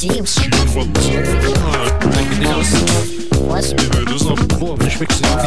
jeeps. Was? Mir würde es auf den Ohren schwitzen, wie